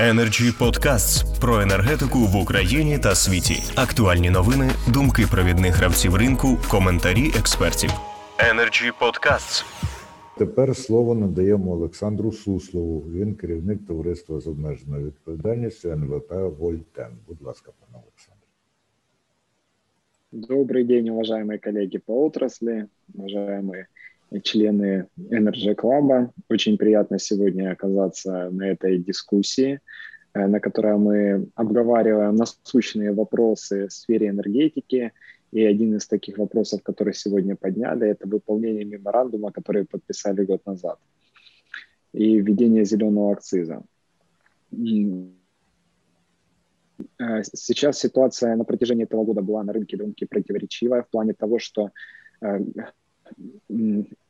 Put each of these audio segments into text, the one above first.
Energy Podcasts про енергетику в Україні та світі. Актуальні новини, думки провідних гравців ринку, коментарі експертів. Energy Podcasts. Тепер слово надаємо Олександру Суслову. Він керівник товариства з обмеженою відповідальністю НВП Вольтен. Будь ласка, пане Олександре. Добрый день, уважаемые коллеги по отрасли, уважаемые члены Energy Club. Очень приятно сегодня оказаться на этой дискуссии, э, на которой мы обговариваем насущные вопросы в сфере энергетики. И один из таких вопросов, который сегодня подняли, это выполнение меморандума, который подписали год назад, и введение зеленого акциза. Э, сейчас ситуация на протяжении этого года была на рынке довольно противоречивая в плане того, что э,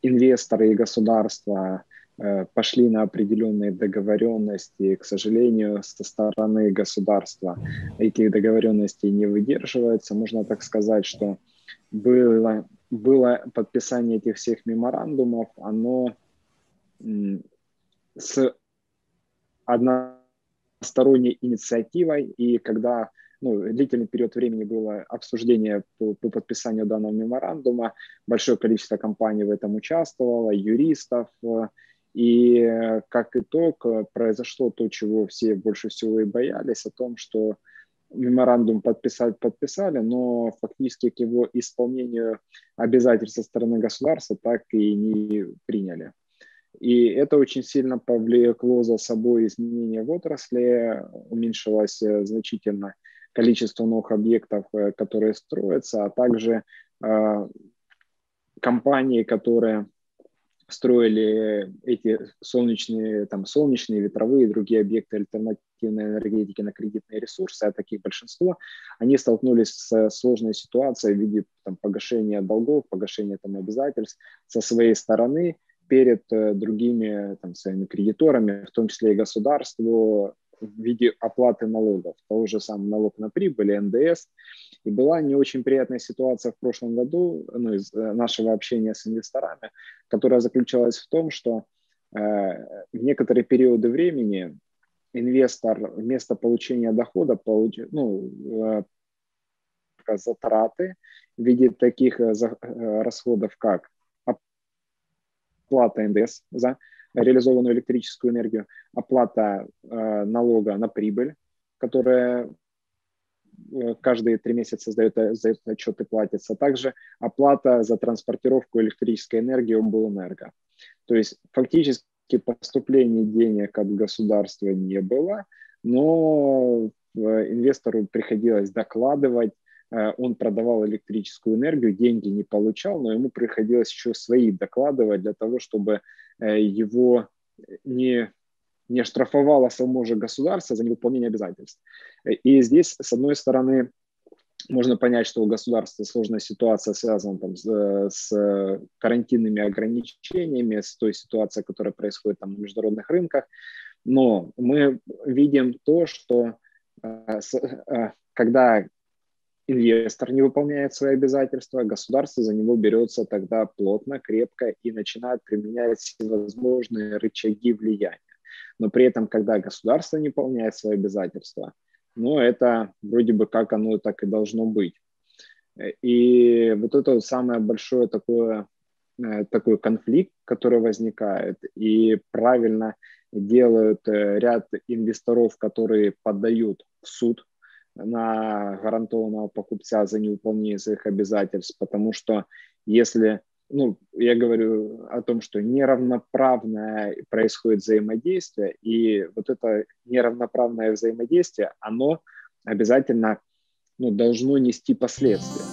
инвесторы и государства э, пошли на определенные договоренности. К сожалению, со стороны государства этих договоренностей не выдерживается. Можно так сказать, что было, было подписание этих всех меморандумов, оно с односторонней инициативой, и когда ну, длительный период времени было обсуждение по, по подписанию данного меморандума. Большое количество компаний в этом участвовало, юристов. И как итог произошло то, чего все больше всего и боялись, о том, что меморандум подписать подписали, но фактически к его исполнению обязательств со стороны государства так и не приняли. И это очень сильно повлекло за собой изменения в отрасли, уменьшилось значительно количество новых объектов, э, которые строятся, а также э, компании, которые строили эти солнечные, там, солнечные, ветровые и другие объекты альтернативной энергетики на кредитные ресурсы, а таких большинство, они столкнулись с сложной ситуацией в виде там, погашения долгов, погашения там, обязательств со своей стороны перед э, другими там, своими кредиторами, в том числе и государству, в виде оплаты налогов, того же самого налог на прибыль, НДС. И была не очень приятная ситуация в прошлом году ну, из э, нашего общения с инвесторами, которая заключалась в том, что э, в некоторые периоды времени инвестор вместо получения дохода получил ну, э, затраты в виде таких э, э расходов, как оплата НДС за реализованную электрическую энергию, оплата э, налога на прибыль, которая э, каждые три месяца сдает, сдает отчет и платится. Также оплата за транспортировку электрической энергии облэнерго. То есть фактически поступления денег от государства не было, но э, инвестору приходилось докладывать Э, он продавал электрическую энергию, деньги не получал, но ему приходилось еще свои докладывать для того, чтобы э, его не, не штрафовало само же государство за невыполнение обязательств. И здесь, с одной стороны, можно понять, что у государства сложная ситуация связана там, с, с карантинными ограничениями, с той ситуацией, которая происходит там, на международных рынках. Но мы видим то, что э, когда инвестор не выполняет свои обязательства, государство за него берется тогда плотно, крепко и начинает применять всевозможные рычаги влияния. Но при этом, когда государство не выполняет свои обязательства, ну, это вроде бы как оно так и должно быть. И вот это самое большое такое, э, такой конфликт, который возникает, и правильно делают э, ряд инвесторов, которые подают в суд на гарантованного покупца за невыполнение своих обязательств, потому что если, ну, я говорю о том, что неравноправное происходит взаимодействие, и вот это неравноправное взаимодействие, оно обязательно ну, должно нести последствия.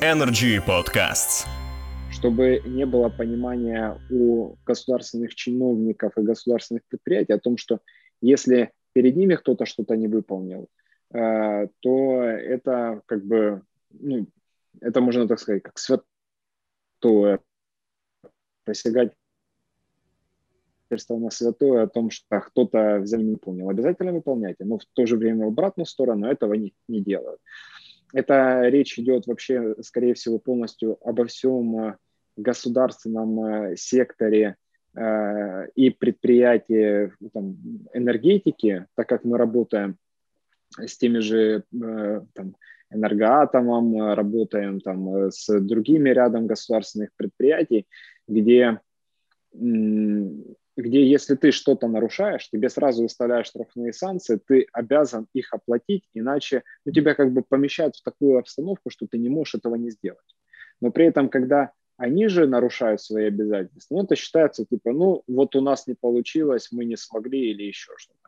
Energy Podcasts. Чтобы не было понимания у государственных чиновников и государственных предприятий о том, что если перед ними кто-то что-то не выполнил, Э, то это как бы, ну, это можно так сказать, как святое, посягать на святое о том, что кто-то взял не выполнил. Обязательно выполняйте, но в то же время в обратную сторону этого не, не делают. Это речь идет вообще, скорее всего, полностью обо всем э, государственном э, секторе и предприятия там, энергетики, так как мы работаем с теми же там, энергоатомом, работаем там с другими рядом государственных предприятий, где где если ты что-то нарушаешь, тебе сразу выставляют штрафные санкции, ты обязан их оплатить, иначе ну, тебя как бы помещают в такую обстановку, что ты не можешь этого не сделать. Но при этом, когда они же нарушают свои обязательства, ну, это считается типа, ну, вот у нас не получилось, мы не смогли или еще что-то.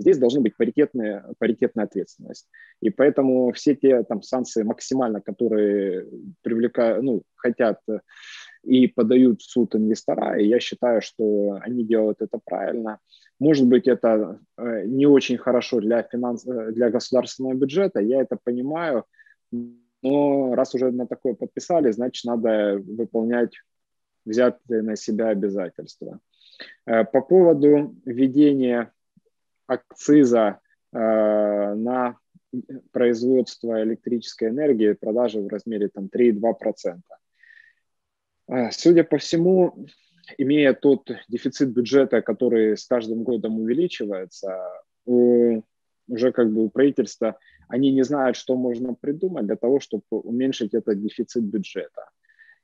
Здесь должна быть паритетная, паритетная ответственность. И поэтому все те там санкции максимально, которые привлекают, ну, хотят и подают в суд инвестора, и я считаю, что они делают это правильно. Может быть, это э, не очень хорошо для, финанс... Э, для государственного бюджета, я это понимаю, но раз уже на такое подписали, значит, надо выполнять взятые на себя обязательства. Э, по поводу введения акциза на производство электрической энергии, продажи в размере там, 3,2%. А, судя по всему, имея тот дефицит бюджета, который с каждым годом увеличивается, у, уже как бы у правительства, они не знают, что можно придумать для того, чтобы уменьшить этот дефицит бюджета.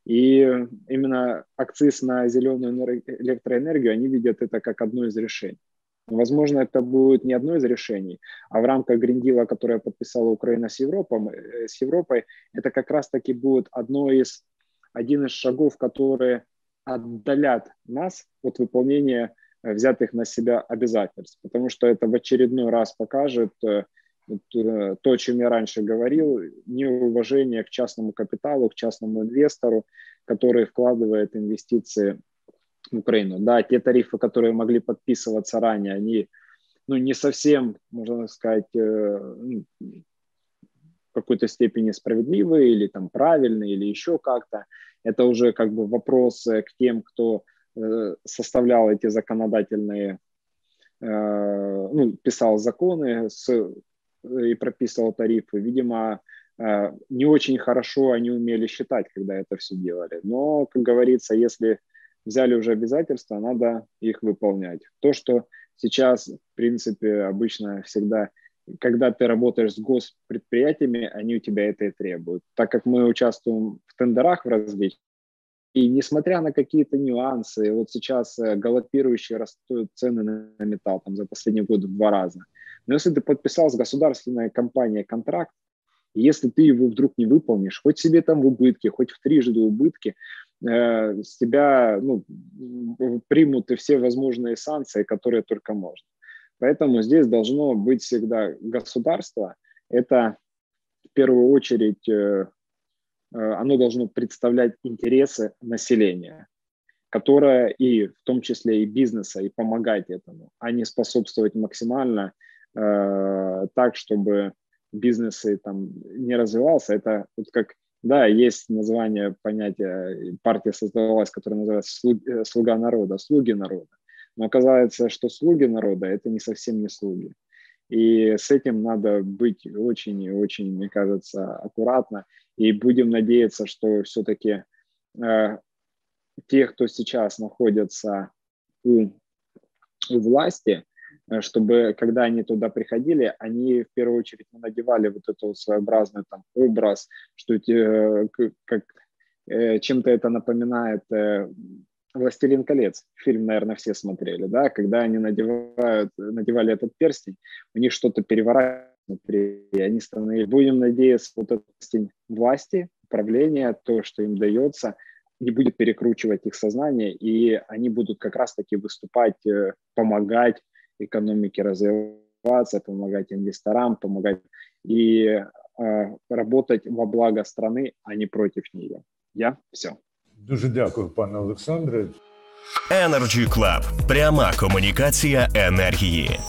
И именно акциз на зеленую электроэнергию, они видят это как одно из решений. Возможно, это будет не одно из решений, а в рамках Гриндила, которое подписала Украина с Европой, э, с Европой, это как раз-таки будет одно из один из шагов, которые отдалят нас от выполнения э, взятых на себя обязательств, потому что это в очередной раз покажет э, то, о чем я раньше говорил, неуважение к частному капиталу, к частному инвестору, который вкладывает инвестиции Украину. Да, те тарифы, которые могли подписываться ранее, они ну, не совсем, можно сказать, ну, какой-то степени справедливые или там правильные или еще как-то. Это уже как бы вопрос к тем, кто э, составлял эти законодательные, э, ну, писал законы с, и прописывал тарифы. Видимо, э, не очень хорошо они умели считать, когда это все делали. Но, как говорится, если взяли уже обязательства, надо их выполнять. То, что сейчас, в принципе, обычно всегда когда ты работаешь с госпредприятиями, они у тебя это и требуют. Так как мы участвуем в тендерах в различных, и несмотря на какие-то нюансы, вот сейчас э, галопирующие растут цены на металл там, за последние годы в два раза. Но если ты подписал с государственной компанией контракт, если ты его вдруг не выполнишь, хоть себе там в убытке, хоть в трижды убытки, э, с тебя ну, примут и все возможные санкции, которые только можно. Поэтому здесь должно быть всегда государство. Это в первую очередь э, э, оно должно представлять интересы населения, которое и в том числе и бизнеса, и помогать этому, а не способствовать максимально э, так, чтобы бизнес там не развивался. Это вот как, да, есть название понятия, партия создавалась, которая называется э, «Слуга народа», «Слуги народа». Но оказывается, что слуги народа – это не совсем не слуги. И с этим надо быть очень и очень, мне кажется, аккуратно. И будем надеяться, что все-таки э, те, кто сейчас находятся у, у власти, э, чтобы, когда они туда приходили, они в первую очередь надевали вот эту своеобразный там образ, что э, как, э, чем-то это напоминает э, «Властелин колец», фильм, наверное, все смотрели, да, когда они надевают, надевали этот перстень, у них что-то переворачивается и они становились, будем надеяться, вот этот перстень власти, управления, то, что им дается, не будет перекручивать их сознание, и они будут как раз-таки выступать, э, помогать экономике развиваться, помогать инвесторам, помогать и э, работать во благо страны, а не против нее. Я все. Дуже дякую, пане Олександре. Energy Club. пряма комунікація енергії.